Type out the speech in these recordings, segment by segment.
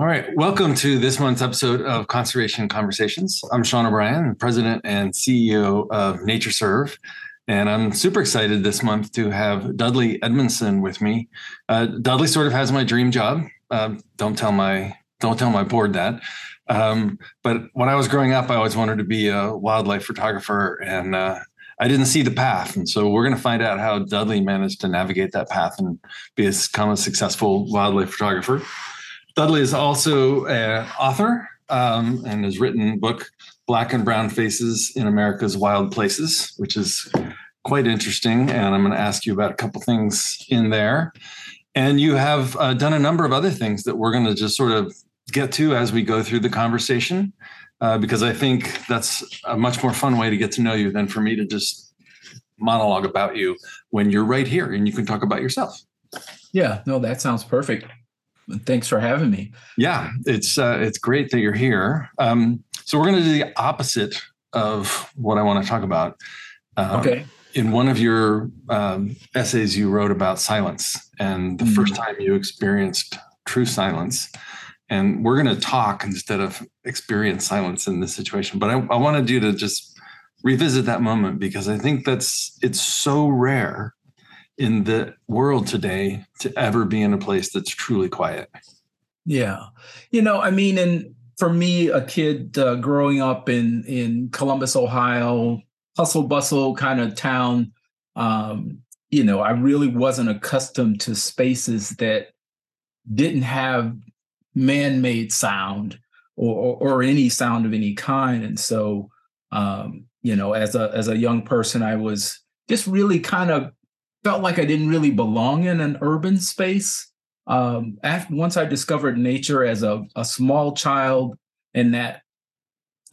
All right. Welcome to this month's episode of Conservation Conversations. I'm Sean O'Brien, President and CEO of NatureServe. And I'm super excited this month to have Dudley Edmondson with me. Uh, Dudley sort of has my dream job. Uh, don't tell my don't tell my board that. Um, but when I was growing up, I always wanted to be a wildlife photographer, and uh, I didn't see the path. And so we're going to find out how Dudley managed to navigate that path and become a successful wildlife photographer. Dudley is also an author um, and has written book Black and Brown Faces in America's Wild Places, which is quite interesting. And I'm going to ask you about a couple things in there. And you have uh, done a number of other things that we're going to just sort of get to as we go through the conversation, uh, because I think that's a much more fun way to get to know you than for me to just monologue about you when you're right here and you can talk about yourself. Yeah, no, that sounds perfect. Thanks for having me. Yeah, it's uh, it's great that you're here. Um, so we're going to do the opposite of what I want to talk about. Um, okay in one of your um, essays, you wrote about silence and the mm-hmm. first time you experienced true silence. And we're going to talk instead of experience silence in this situation. But I, I wanted you to just revisit that moment because I think that's it's so rare in the world today to ever be in a place that's truly quiet. Yeah, you know, I mean, and for me, a kid uh, growing up in in Columbus, Ohio, hustle bustle kind of town. Um, you know, I really wasn't accustomed to spaces that didn't have man-made sound or, or, or any sound of any kind. And so, um, you know, as a as a young person, I was just really kind of felt like I didn't really belong in an urban space. Um, after, once I discovered nature as a, a small child and that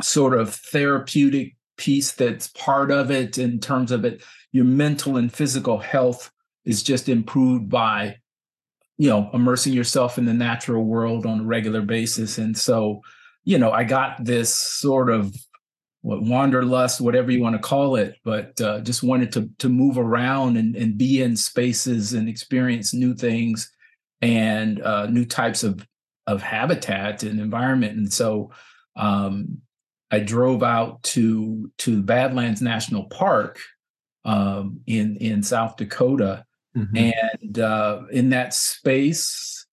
sort of therapeutic piece that's part of it in terms of it your mental and physical health is just improved by you know immersing yourself in the natural world on a regular basis and so you know i got this sort of wanderlust whatever you want to call it but uh, just wanted to to move around and, and be in spaces and experience new things and uh, new types of of habitat and environment and so um, I drove out to to Badlands National Park um, in in South Dakota, mm-hmm. and uh, in that space,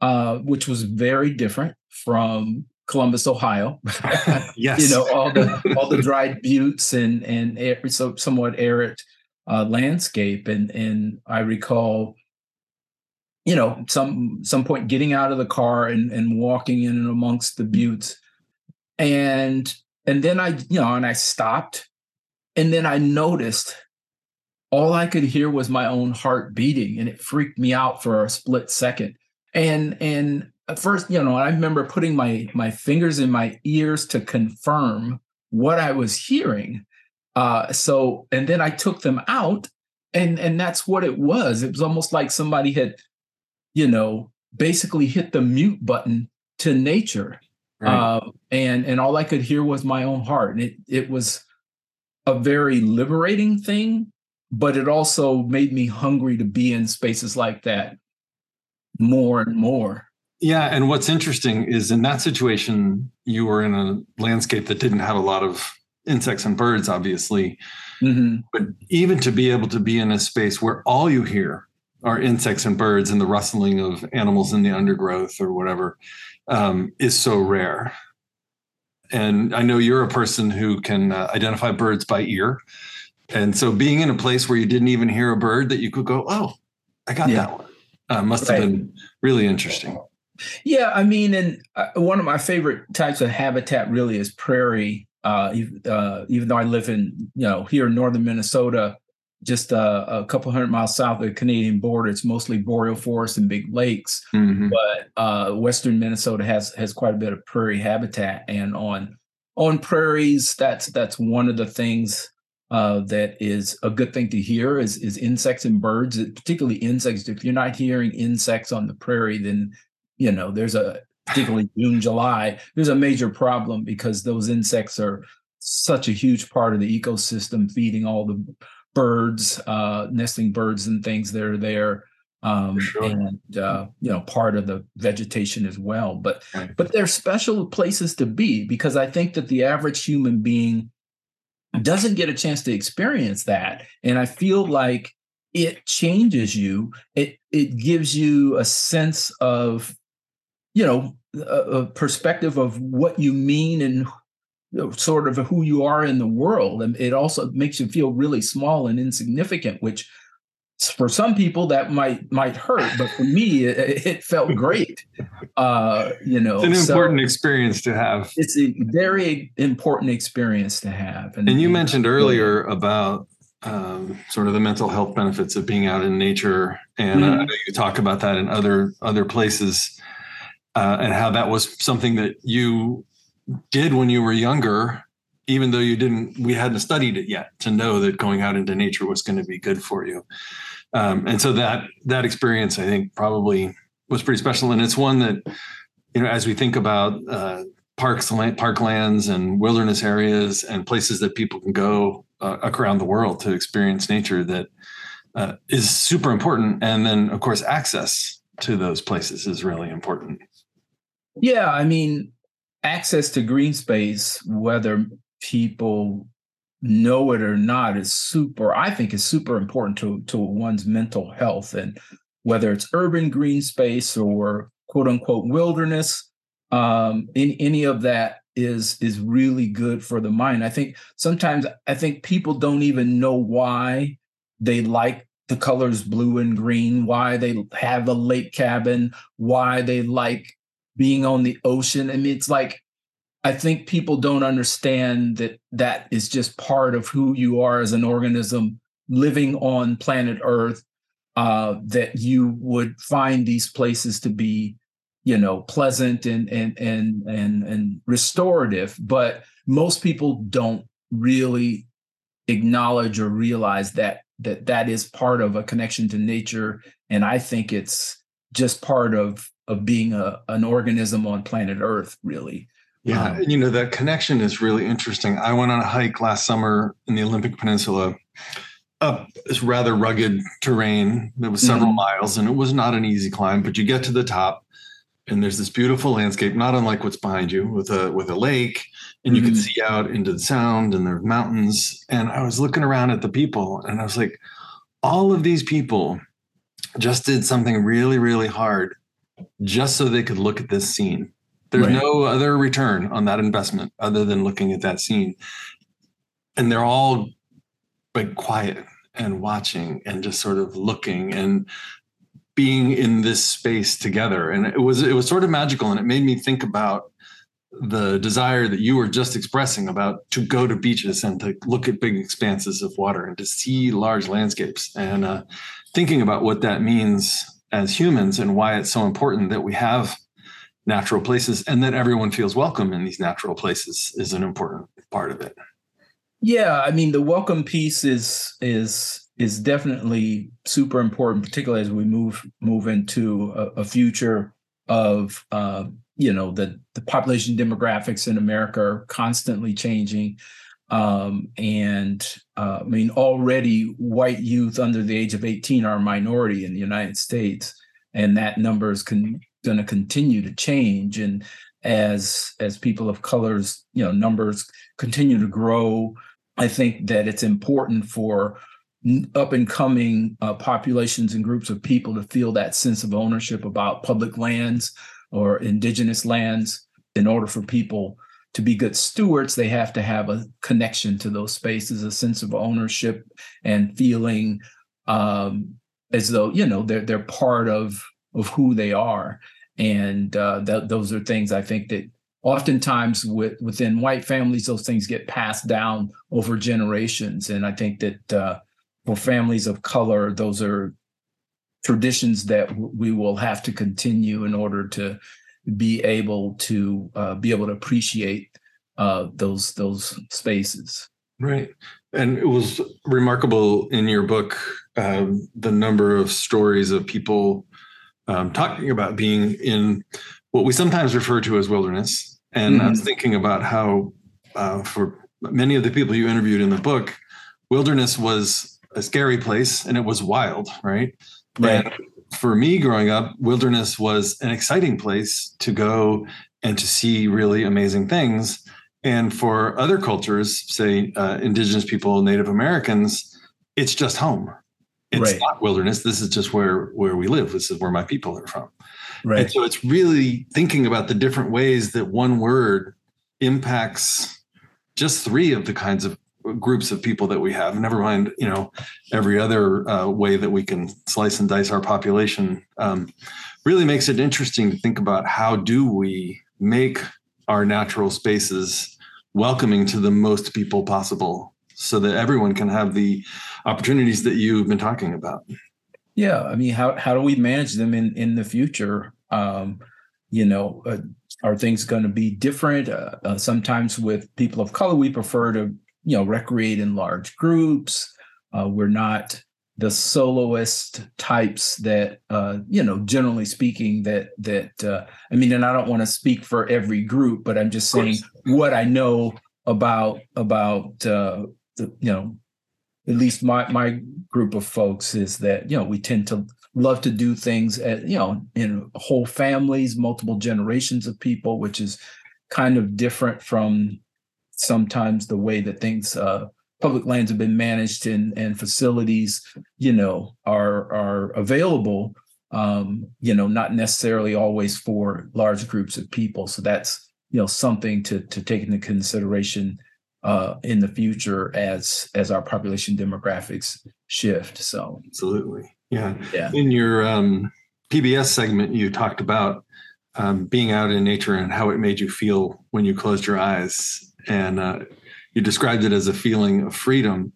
uh, which was very different from Columbus, Ohio. yes, you know all the all the dried buttes and and air, so somewhat arid uh, landscape, and and I recall you know some some point getting out of the car and and walking in and amongst the buttes. And and then i you know and i stopped. And then i noticed all i could hear was my own heart beating and it freaked me out for a split second. And and at first you know i remember putting my my fingers in my ears to confirm what i was hearing uh so and then i took them out and and that's what it was it was almost like somebody had you know basically hit the mute button to nature Right. Uh, and and all I could hear was my own heart, and it it was a very liberating thing, but it also made me hungry to be in spaces like that more and more. Yeah, and what's interesting is in that situation, you were in a landscape that didn't have a lot of insects and birds, obviously. Mm-hmm. But even to be able to be in a space where all you hear are insects and birds and the rustling of animals in the undergrowth or whatever, um, is so rare. And I know you're a person who can uh, identify birds by ear. And so being in a place where you didn't even hear a bird that you could go, oh, I got yeah. that one, uh, must right. have been really interesting. Yeah, I mean, and uh, one of my favorite types of habitat really is prairie. Uh, uh, even though I live in, you know, here in northern Minnesota, just uh, a couple hundred miles south of the Canadian border. It's mostly boreal forest and big lakes, mm-hmm. but uh, western Minnesota has has quite a bit of prairie habitat. And on on prairies, that's that's one of the things uh, that is a good thing to hear is is insects and birds, particularly insects. If you're not hearing insects on the prairie, then you know there's a particularly June, July, there's a major problem because those insects are such a huge part of the ecosystem, feeding all the birds, uh, nesting birds and things that are there. um, sure. and uh, you know part of the vegetation as well. But right. but they're special places to be because I think that the average human being doesn't get a chance to experience that, and I feel like it changes you. It it gives you a sense of you know a, a perspective of what you mean and sort of who you are in the world and it also makes you feel really small and insignificant which for some people that might might hurt but for me it, it felt great uh you know it's an so important experience to have. It's a very important experience to have and, and you mentioned earlier about um, sort of the mental health benefits of being out in nature and mm-hmm. uh, you talk about that in other other places uh, and how that was something that you did when you were younger, even though you didn't, we hadn't studied it yet to know that going out into nature was going to be good for you. Um, and so that that experience, I think, probably was pretty special, and it's one that you know, as we think about uh, parks, parklands, and wilderness areas, and places that people can go uh, around the world to experience nature, that uh, is super important. And then, of course, access to those places is really important. Yeah, I mean, access to green space, whether people know it or not, is super, I think is super important to, to one's mental health. And whether it's urban green space or quote unquote wilderness, um, in any of that is is really good for the mind. I think sometimes I think people don't even know why they like the colors blue and green, why they have a lake cabin, why they like being on the ocean. I mean, it's like I think people don't understand that that is just part of who you are as an organism living on planet Earth. Uh, that you would find these places to be, you know, pleasant and and and and and restorative. But most people don't really acknowledge or realize that that that is part of a connection to nature. And I think it's just part of of being a, an organism on planet Earth, really. Yeah, um, you know, that connection is really interesting. I went on a hike last summer in the Olympic Peninsula up this rather rugged terrain that was several mm-hmm. miles, and it was not an easy climb, but you get to the top and there's this beautiful landscape, not unlike what's behind you with a with a lake, and you mm-hmm. can see out into the sound and there are mountains. And I was looking around at the people and I was like, all of these people just did something really, really hard just so they could look at this scene. There's right. no other return on that investment other than looking at that scene. And they're all like quiet and watching and just sort of looking and being in this space together. And it was it was sort of magical and it made me think about the desire that you were just expressing about to go to beaches and to look at big expanses of water and to see large landscapes and uh, thinking about what that means as humans and why it's so important that we have natural places and that everyone feels welcome in these natural places is an important part of it. Yeah i mean the welcome piece is is is definitely super important particularly as we move move into a, a future of uh, you know the the population demographics in america are constantly changing um, and uh, i mean already white youth under the age of 18 are a minority in the united states and that number is con- going to continue to change. And as as people of colors you know numbers continue to grow i think that it's important for up and coming uh, populations and groups of people to feel that sense of ownership about public lands or indigenous lands in order for people to be good stewards they have to have a connection to those spaces a sense of ownership and feeling um, as though you know they're they're part of of who they are. And uh, th- those are things I think that oftentimes with, within white families, those things get passed down over generations. And I think that uh, for families of color, those are traditions that w- we will have to continue in order to be able to uh, be able to appreciate uh, those those spaces. Right, and it was remarkable in your book um, the number of stories of people um, talking about being in what we sometimes refer to as wilderness. And mm-hmm. I was mm-hmm. thinking about how, uh, for many of the people you interviewed in the book, wilderness was a scary place and it was wild, right? Right. And for me growing up, wilderness was an exciting place to go and to see really amazing things. And for other cultures, say uh, indigenous people, Native Americans, it's just home. It's right. not wilderness. This is just where where we live. This is where my people are from. Right. And so it's really thinking about the different ways that one word impacts just three of the kinds of groups of people that we have. Never mind you know every other uh, way that we can slice and dice our population. Um, really makes it interesting to think about how do we make our natural spaces welcoming to the most people possible so that everyone can have the opportunities that you've been talking about. Yeah i mean how, how do we manage them in in the future? Um, you know uh, are things going to be different? Uh, uh, sometimes with people of color we prefer to you know recreate in large groups. Uh, we're not the soloist types that uh, you know generally speaking that that uh, i mean and i don't want to speak for every group but i'm just saying what i know about about uh, the, you know at least my my group of folks is that you know we tend to love to do things at you know in whole families multiple generations of people which is kind of different from sometimes the way that things uh, public lands have been managed and and facilities you know are are available um, you know not necessarily always for large groups of people. So that's you know something to to take into consideration uh, in the future as as our population demographics shift so. Absolutely. Yeah. Yeah. In your um, pbs segment you talked about um, being out in nature and how it made you feel when you closed your eyes and uh, you described it as a feeling of freedom.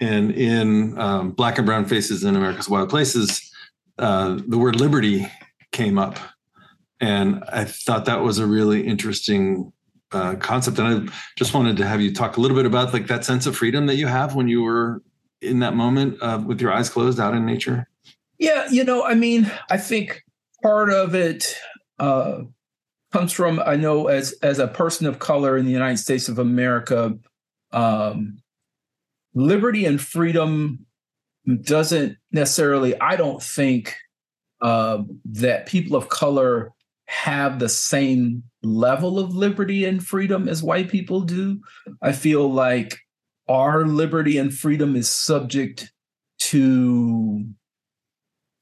And in um, Black and Brown Faces in America's Wild Places, uh, the word liberty came up, and I thought that was a really interesting uh, concept. And I just wanted to have you talk a little bit about like that sense of freedom that you have when you were in that moment uh, with your eyes closed out in nature. Yeah, you know, I mean, I think part of it uh, comes from I know as as a person of color in the United States of America, um, liberty and freedom doesn't necessarily. I don't think uh, that people of color have the same level of liberty and freedom as white people do. I feel like our liberty and freedom is subject to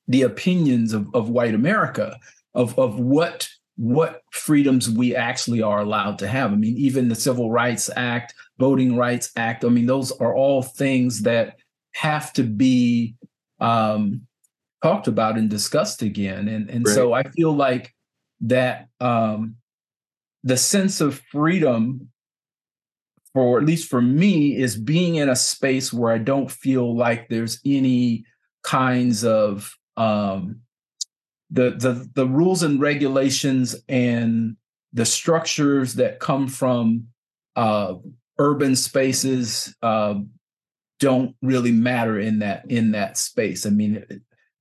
the opinions of, of white America of, of what what freedoms we actually are allowed to have. I mean, even the Civil Rights Act, Voting Rights Act, I mean, those are all things that have to be um, talked about and discussed again. And, and right. so I feel like that um, the sense of freedom, for at least for me, is being in a space where I don't feel like there's any kinds of um, the the the rules and regulations and the structures that come from uh, urban spaces uh, don't really matter in that in that space. I mean,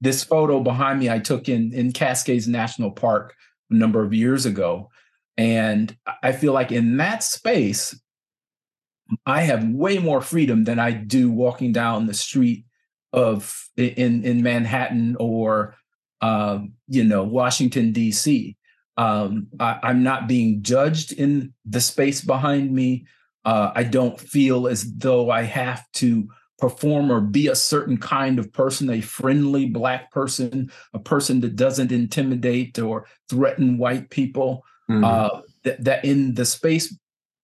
this photo behind me I took in in Cascades National Park a number of years ago, and I feel like in that space, I have way more freedom than I do walking down the street of in in Manhattan or um, you know, Washington, D.C. Um, I, am not being judged in the space behind me. Uh, I don't feel as though I have to perform or be a certain kind of person, a friendly Black person, a person that doesn't intimidate or threaten white people. Mm-hmm. Uh, that, that in the space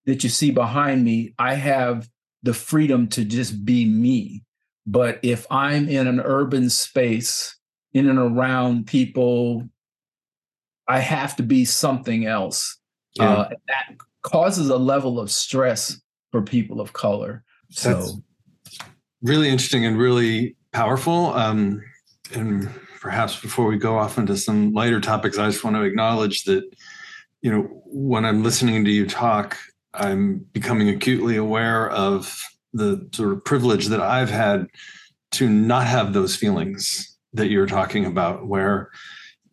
that you see behind me, I have the freedom to just be me. But if I'm in an urban space in and around people, I have to be something else. Yeah. Uh, that causes a level of stress for people of color. So, That's really interesting and really powerful. Um, and perhaps before we go off into some lighter topics, I just want to acknowledge that, you know, when I'm listening to you talk, I'm becoming acutely aware of the sort of privilege that I've had to not have those feelings that you're talking about, where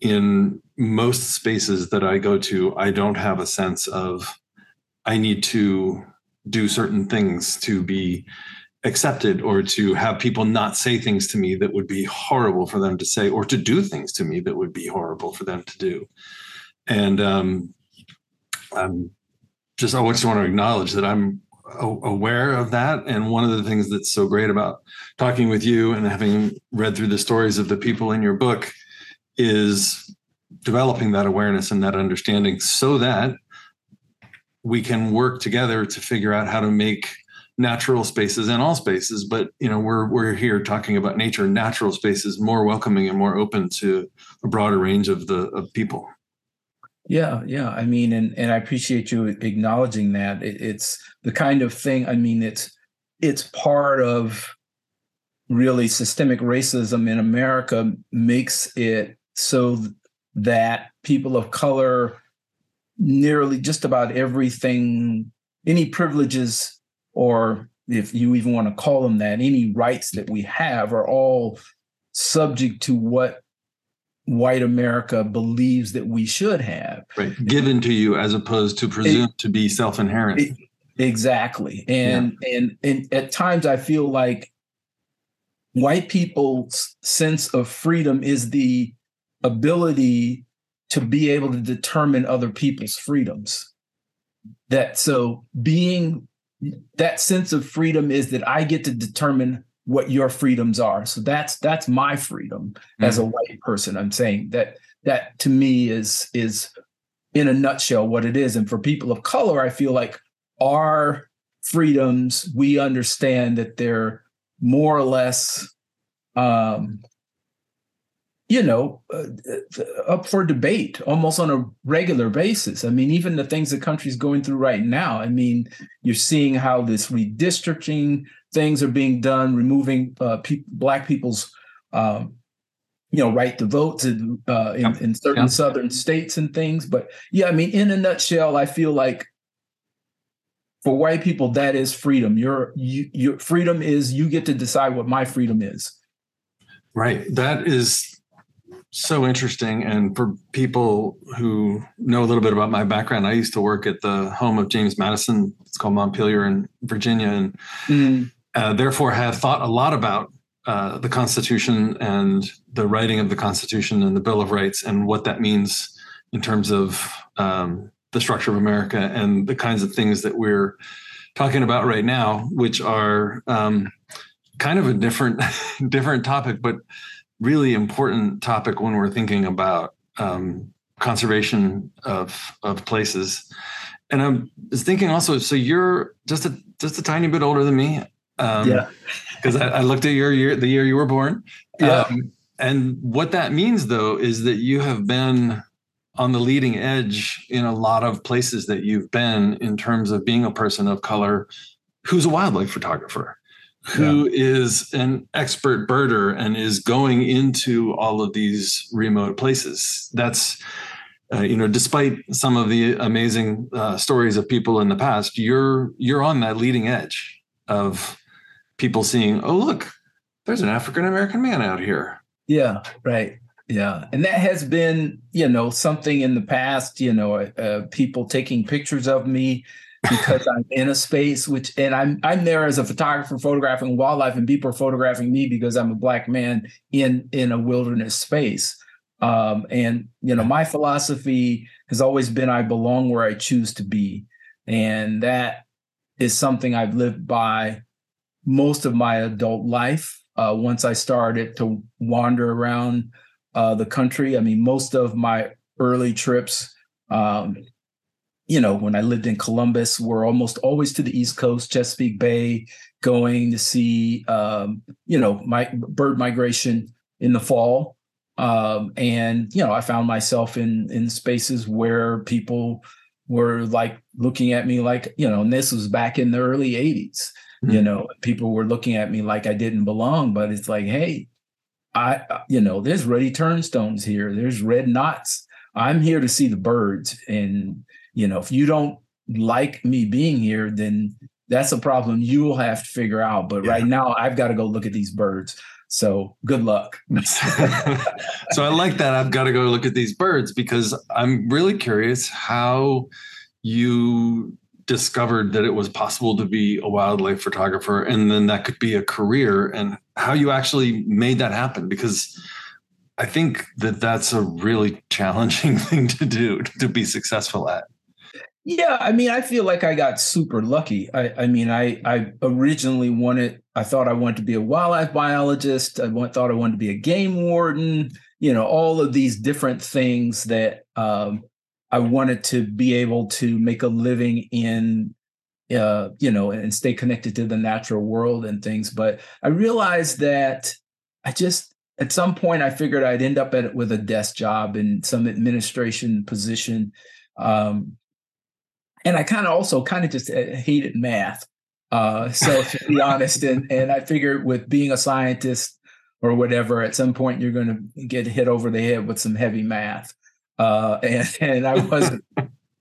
in most spaces that I go to, I don't have a sense of I need to do certain things to be accepted or to have people not say things to me that would be horrible for them to say or to do things to me that would be horrible for them to do. And um, i'm just i just want to acknowledge that i'm aware of that. And one of the things that's so great about talking with you and having read through the stories of the people in your book is developing that awareness and that understanding so that we can work together to figure out how to make natural spaces and all spaces. But you know we're we're here talking about nature natural spaces more welcoming and more open to a broader range of the of people yeah yeah i mean and and i appreciate you acknowledging that. It, it's the kind of thing i mean it's it's part of really systemic racism in america makes it so that people of color nearly just about everything any privileges or if you even want to call them that, any rights that we have are all subject to what white America believes that we should have. Right. Given to you as opposed to presumed it, to be self-inherent. exactly. And yeah. and and at times I feel like white people's sense of freedom is the ability to be able to determine other people's freedoms. That so being that sense of freedom is that I get to determine what your freedoms are. So that's that's my freedom mm-hmm. as a white person. I'm saying that that to me is is in a nutshell what it is. And for people of color, I feel like our freedoms, we understand that they're more or less um, you know, uh, up for debate almost on a regular basis. I mean, even the things the country's going through right now. I mean, you're seeing how this redistricting things are being done, removing uh, pe- black people's, um, you know, right to vote to, uh, in, in, certain southern states and things. But yeah, I mean, in a nutshell, I feel like for white people, that is freedom. Your you, your freedom is you get to decide what my freedom is. Right. That is so interesting. And for people who know a little bit about my background, I used to work at the home of James Madison. It's called Montpelier in Virginia, and mm. uh, therefore have thought a lot about uh, the Constitution and the writing of the Constitution and the Bill of Rights and what that means in terms of um, the structure of America and the kinds of things that we're talking about right now, which are um, kind of a different different topic, but really important topic when we're thinking about um, conservation of of places. And I was thinking also, so you're just a just a tiny bit older than me. Um, yeah. Because I, I, looked at your year, the year you were born. Yeah. Um, and what that means, though, is that you have been on the leading edge in a lot of places that you've been in terms of being a person of color who's a wildlife photographer who yeah. is an expert birder and is going into all of these remote places. That's uh, you know, despite some of the amazing uh, stories of people in the past, you're you're on that leading edge of people seeing, oh look, there's an African American man out here. Yeah, right. Yeah, and that has been, you know, something in the past. You know, uh, people taking pictures of me because I'm in a space which and I'm I'm there as a photographer photographing wildlife and people are photographing me because I'm a black man in in a wilderness space. Um, and you know, my philosophy has always been I belong where I choose to be. And that is something I've lived by most of my adult life. Uh, once I started to wander around uh, the country, I mean, most of my early trips um, you know, when I lived in Columbus, we're almost always to the East Coast, Chesapeake Bay, going to see, um, you know, my bird migration in the fall. Um, and you know, I found myself in in spaces where people were like looking at me like, you know, and this was back in the early '80s. Mm-hmm. You know, people were looking at me like I didn't belong, but it's like, hey, I, you know, there's ruddy turnstones here. There's red knots. I'm here to see the birds, and you know, if you don't like me being here, then that's a problem you will have to figure out. But yeah. right now, I've got to go look at these birds. So good luck. so I like that. I've got to go look at these birds because I'm really curious how you discovered that it was possible to be a wildlife photographer and then that could be a career and how you actually made that happen because I think that that's a really challenging thing to do to be successful at. Yeah, I mean, I feel like I got super lucky. I, I mean, I I originally wanted, I thought I wanted to be a wildlife biologist. I thought I wanted to be a game warden. You know, all of these different things that um, I wanted to be able to make a living in, uh, you know, and stay connected to the natural world and things. But I realized that I just at some point I figured I'd end up at with a desk job in some administration position. Um, and I kind of also kind of just uh, hated math. Uh, so to be honest, and and I figured with being a scientist or whatever, at some point you're going to get hit over the head with some heavy math, uh, and and I wasn't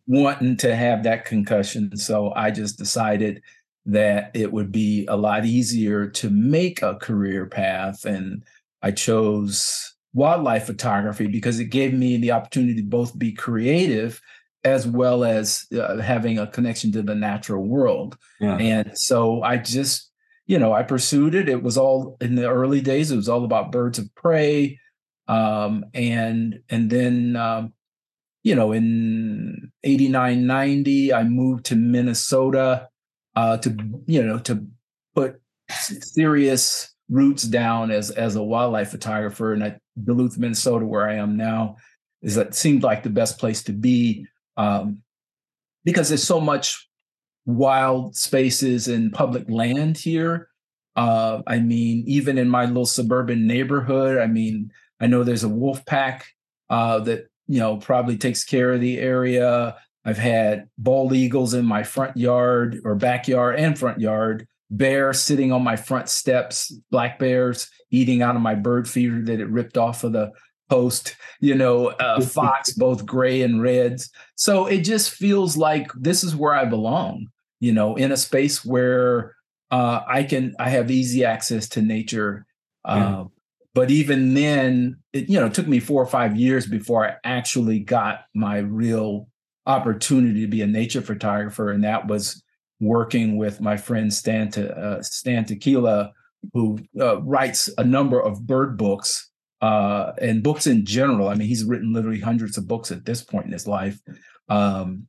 wanting to have that concussion, so I just decided that it would be a lot easier to make a career path, and I chose wildlife photography because it gave me the opportunity to both be creative as well as uh, having a connection to the natural world. Yeah. And so I just, you know, I pursued it. It was all in the early days. It was all about birds of prey, um, and and then um, you know in 89 90 i moved to minnesota uh, to you know to put serious roots down as as a wildlife photographer and at duluth minnesota where i am now is that seemed like the best place to be um, because there's so much wild spaces and public land here. Uh, I mean, even in my little suburban neighborhood, I mean, I know there's a wolf pack uh, that you know probably takes care of the area. I've had bald eagles in my front yard or backyard and front yard, bear sitting on my front steps, black bears eating out of my bird feeder that it ripped off of the post, you know, uh, Fox, both gray and reds. So it just feels like this is where I belong, you know, in a space where uh, I can, I have easy access to nature. Yeah. Uh, but even then, it, you know, it took me four or five years before I actually got my real opportunity to be a nature photographer. And that was working with my friend Stan, uh, Stan Tekiela, who uh, writes a number of bird books uh, and books in general. I mean, he's written literally hundreds of books at this point in his life. Um,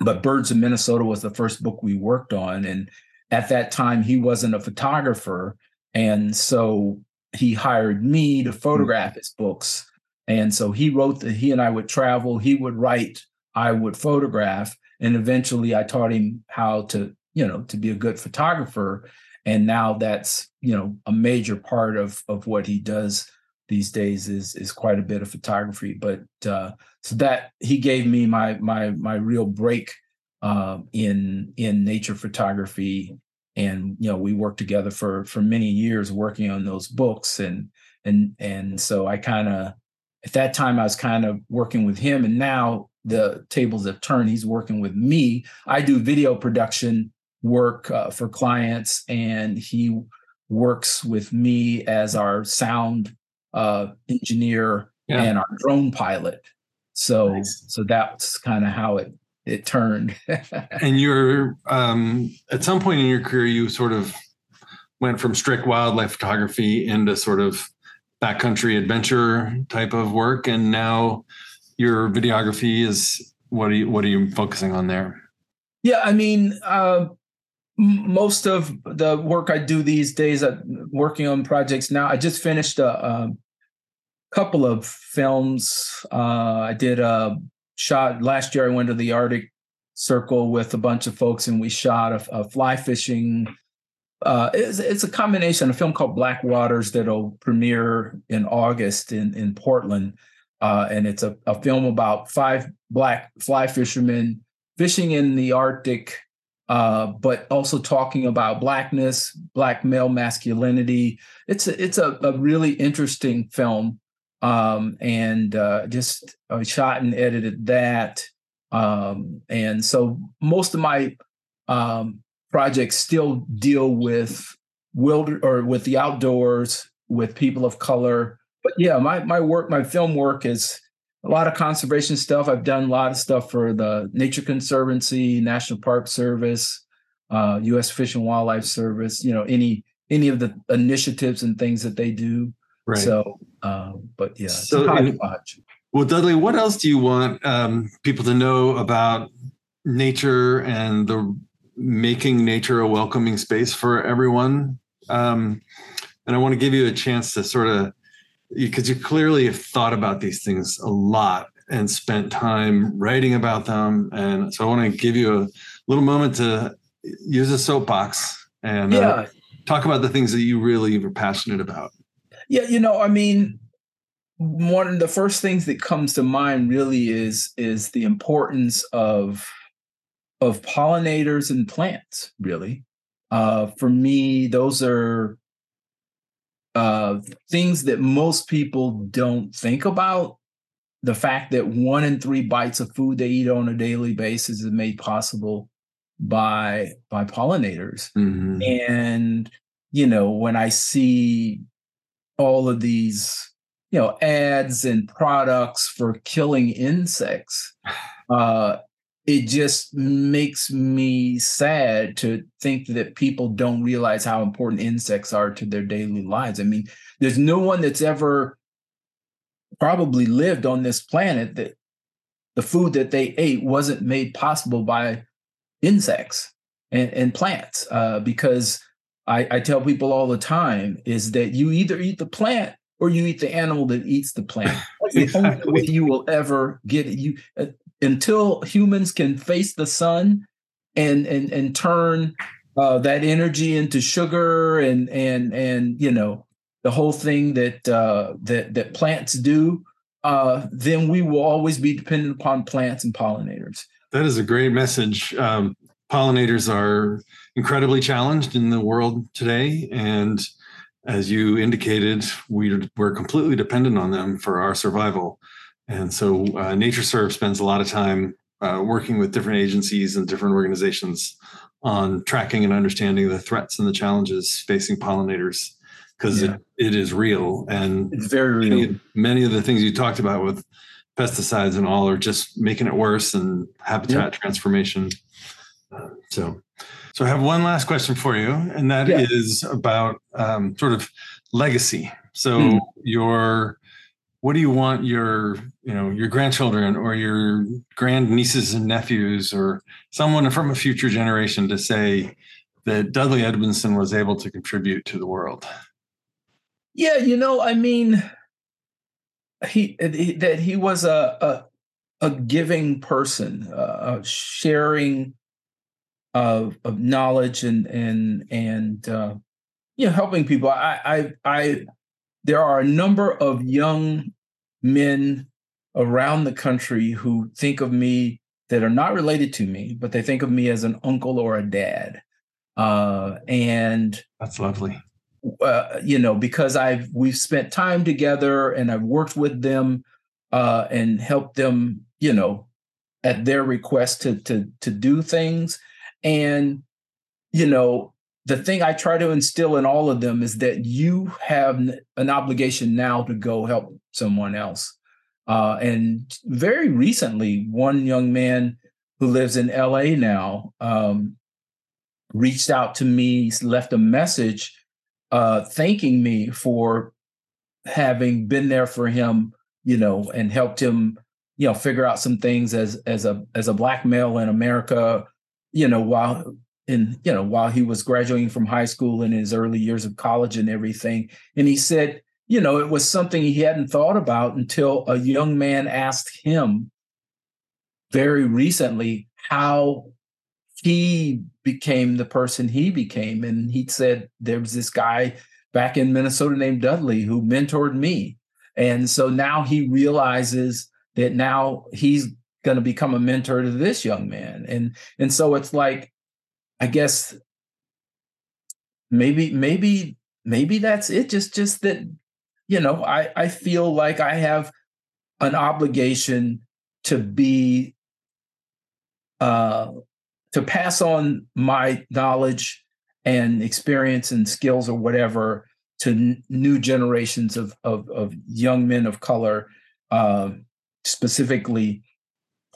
but Birds of Minnesota was the first book we worked on. And at that time, he wasn't a photographer. And so he hired me to photograph his books. And so he wrote that he and I would travel, he would write, I would photograph. And eventually I taught him how to, you know, to be a good photographer. And now that's, you know, a major part of of what he does these days is is quite a bit of photography. But uh, so that he gave me my my my real break uh, in in nature photography, and you know we worked together for for many years working on those books, and and and so I kind of at that time I was kind of working with him, and now the tables have turned. He's working with me. I do video production work uh, for clients, and he works with me as our sound uh, engineer yeah. and our drone pilot. So nice. so that's kind of how it it turned. and you're um, at some point in your career, you sort of went from strict wildlife photography into sort of backcountry adventure type of work, and now your videography is what are you what are you focusing on there? Yeah, I mean, uh, most of the work I do these days, I'm uh, working on projects now. I just finished a, a couple of films. Uh, I did a shot last year. I went to the Arctic Circle with a bunch of folks, and we shot a, a fly fishing. Uh, it's, it's, a combination, a film called Black Waters that'll premiere in August in in Portland, uh, and it's a, a film about five black fly fishermen fishing in the Arctic uh, but also talking about blackness, black male masculinity. It's a, it's a, a really interesting film, um, and uh, just I shot and edited that. Um, and so most of my um, projects still deal with wilder or with the outdoors, with people of color. But yeah, my my work, my film work is a lot of conservation stuff. I've done a lot of stuff for the Nature Conservancy, National Park Service, uh, U.S. Fish and Wildlife Service. You know, any any of the initiatives and things that they do. Right. So, uh, but yeah, so well, Dudley, what else do you want um, people to know about nature and the making nature a welcoming space for everyone? Um, and I want to give you a chance to sort of because you clearly have thought about these things a lot and spent time writing about them. And so I want to give you a little moment to use a soapbox and uh, yeah. uh, talk about the things that you really are passionate about. Yeah, you know, I mean, one of the first things that comes to mind really is is the importance of of pollinators and plants. Really, uh, for me, those are uh, things that most people don't think about. The fact that one in three bites of food they eat on a daily basis is made possible by by pollinators. Mm-hmm. And you know, when I see all of these, you know, ads and products for killing insects, uh, it just makes me sad to think that people don't realize how important insects are to their daily lives. I mean, there's no one that's ever probably lived on this planet that the food that they ate wasn't made possible by insects and, and plants. Uh, because I, I tell people all the time is that you either eat the plant or you eat the animal that eats the plant. That's the only way you will ever get it. You uh, until humans can face the sun and and and turn uh, that energy into sugar and and and you know the whole thing that uh, that that plants do, uh, then we will always be dependent upon plants and pollinators. That is a great message. Um, pollinators are incredibly challenged in the world today, and as you indicated, we, we're completely dependent on them for our survival. And so uh, NatureServe spends a lot of time uh, working with different agencies and different organizations on tracking and understanding the threats and the challenges facing pollinators because yeah. it, it is real and it's very real. Many, many, of the things you talked about with pesticides and all are just making it worse and habitat yeah. transformation. So, so I have one last question for you, and that yeah. is about um, sort of legacy. So mm. your what do you want your you know your grandchildren or your grand nieces and nephews or someone from a future generation to say that Dudley Edmondson was able to contribute to the world? Yeah, you know, I mean, he, he that he was a a, a giving person, uh, sharing of of knowledge and and and uh, you know helping people. I I I there are a number of young men around the country who think of me that are not related to me, but they think of me as an uncle or a dad. Uh, and that's lovely. Uh, you know, because I've we've spent time together and I've worked with them uh, and helped them, you know, at their request to to to do things. And you know, the thing I try to instill in all of them is that you have an obligation now to go help someone else. Uh, and very recently, one young man who lives in LA now um, reached out to me, left a message uh, thanking me for having been there for him, you know, and helped him, you know, figure out some things as as a as a black male in America, you know, while in you know while he was graduating from high school in his early years of college and everything. And he said you know it was something he hadn't thought about until a young man asked him very recently how he became the person he became. And he said there was this guy back in Minnesota named Dudley who mentored me. And so now he realizes that now he's going to become a mentor to this young man and and so it's like I guess maybe maybe maybe that's it. Just just that you know I I feel like I have an obligation to be uh to pass on my knowledge and experience and skills or whatever to n- new generations of, of, of young men of color uh, specifically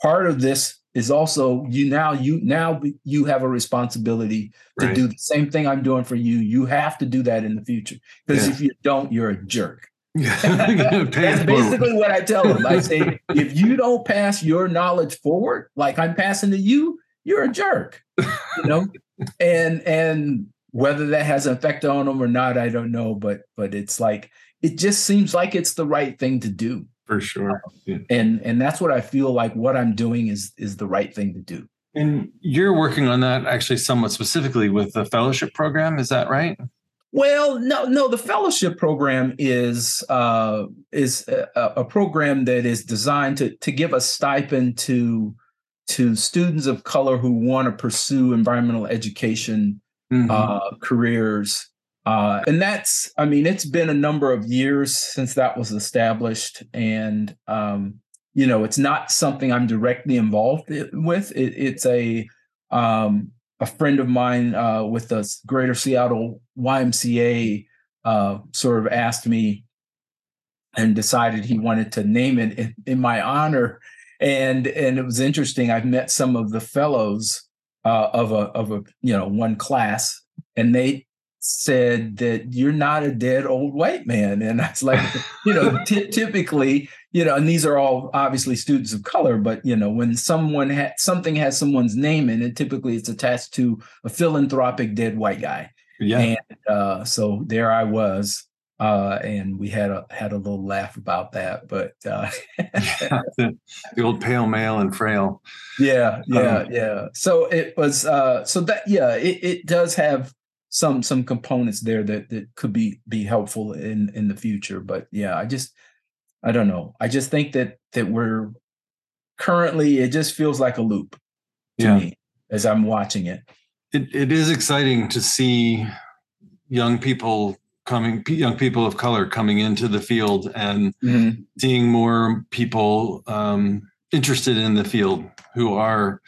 part of this is also you now you now you have a responsibility to right. do the same thing I'm doing for you. You have to do that in the future because yeah. if you don't, you're a jerk. That's basically what I tell them. I say, if you don't pass your knowledge forward, like I'm passing to you, you're a jerk. You know, and and whether that has an effect on them or not, I don't know. But but it's like it just seems like it's the right thing to do for sure yeah. and and that's what i feel like what i'm doing is is the right thing to do and you're working on that actually somewhat specifically with the fellowship program is that right well no no the fellowship program is uh is a, a program that is designed to to give a stipend to to students of color who want to pursue environmental education mm-hmm. uh, careers uh, and that's, I mean, it's been a number of years since that was established. And, um, you know, it's not something I'm directly involved with. It, it's a, um, a friend of mine uh, with the Greater Seattle YMCA uh, sort of asked me and decided he wanted to name it in, in, my honor. And and it was interesting. I've met some of the fellows uh, of a of a you know one class, and they said that you're not a dead old white man. And I was like, you know, t- typically, you know, and these are all obviously students of color, but you know, when someone had something has someone's name in it, typically it's attached to a philanthropic dead white guy. Yeah. And uh, so there I was. Uh, and we had a had a little laugh about that, but uh, yeah, the, the, old pale male and frail. Yeah, yeah, um, yeah. So it was. Uh, so that yeah, it, it does have some some components there that that could be be helpful in in the future but yeah i just i don't know i just think that that we're currently it just feels like a loop to yeah. me as i'm watching it. it it is exciting to see young people coming young people of color coming into the field and mm-hmm. seeing more people um, interested in the field who are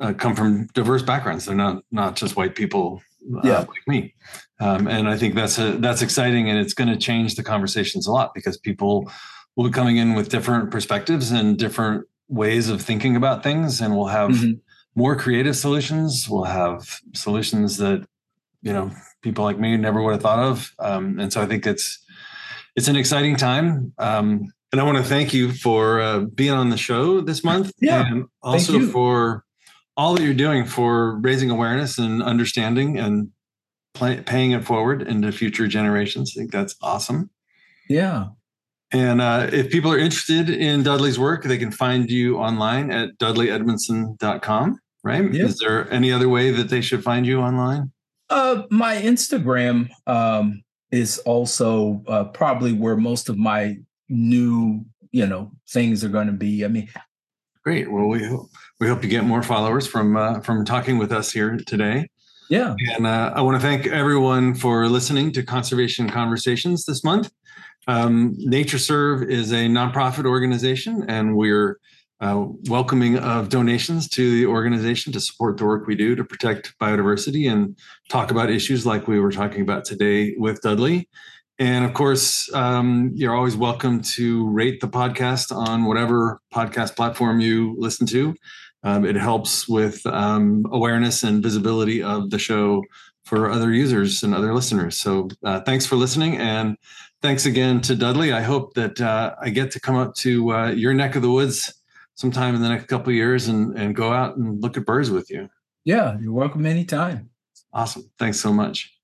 uh, come from diverse backgrounds they're not not just white people uh, yeah. like me. Um, and I think that's a, that's exciting, and it's going to change the conversations a lot because people will be coming in with different perspectives and different ways of thinking about things, and we'll have mm-hmm. more creative solutions. We'll have solutions that you know people like me never would have thought of, um, and so I think it's it's an exciting time. Um, and I want to thank you for uh, being on the show this month, yeah, and also for all that you're doing for raising awareness and understanding and play, paying it forward into future generations. I think that's awesome. Yeah. And uh, if people are interested in Dudley's work, they can find you online at dudleyedmondson.com, right? Yep. Is there any other way that they should find you online? Uh, my Instagram um, is also uh, probably where most of my new, you know, things are going to be. I mean, Great. Well, we hope, we hope to get more followers from uh, from talking with us here today. Yeah. And uh, I want to thank everyone for listening to Conservation Conversations this month. Um, NatureServe is a nonprofit organization, and we're uh, welcoming of donations to the organization to support the work we do to protect biodiversity and talk about issues like we were talking about today with Dudley. And of course, um, you're always welcome to rate the podcast on whatever podcast platform you listen to. Um, it helps with um, awareness and visibility of the show for other users and other listeners. So uh, thanks for listening. And thanks again to Dudley. I hope that uh, I get to come up to uh, your neck of the woods sometime in the next couple of years and, and go out and look at birds with you. Yeah, you're welcome anytime. Awesome. Thanks so much.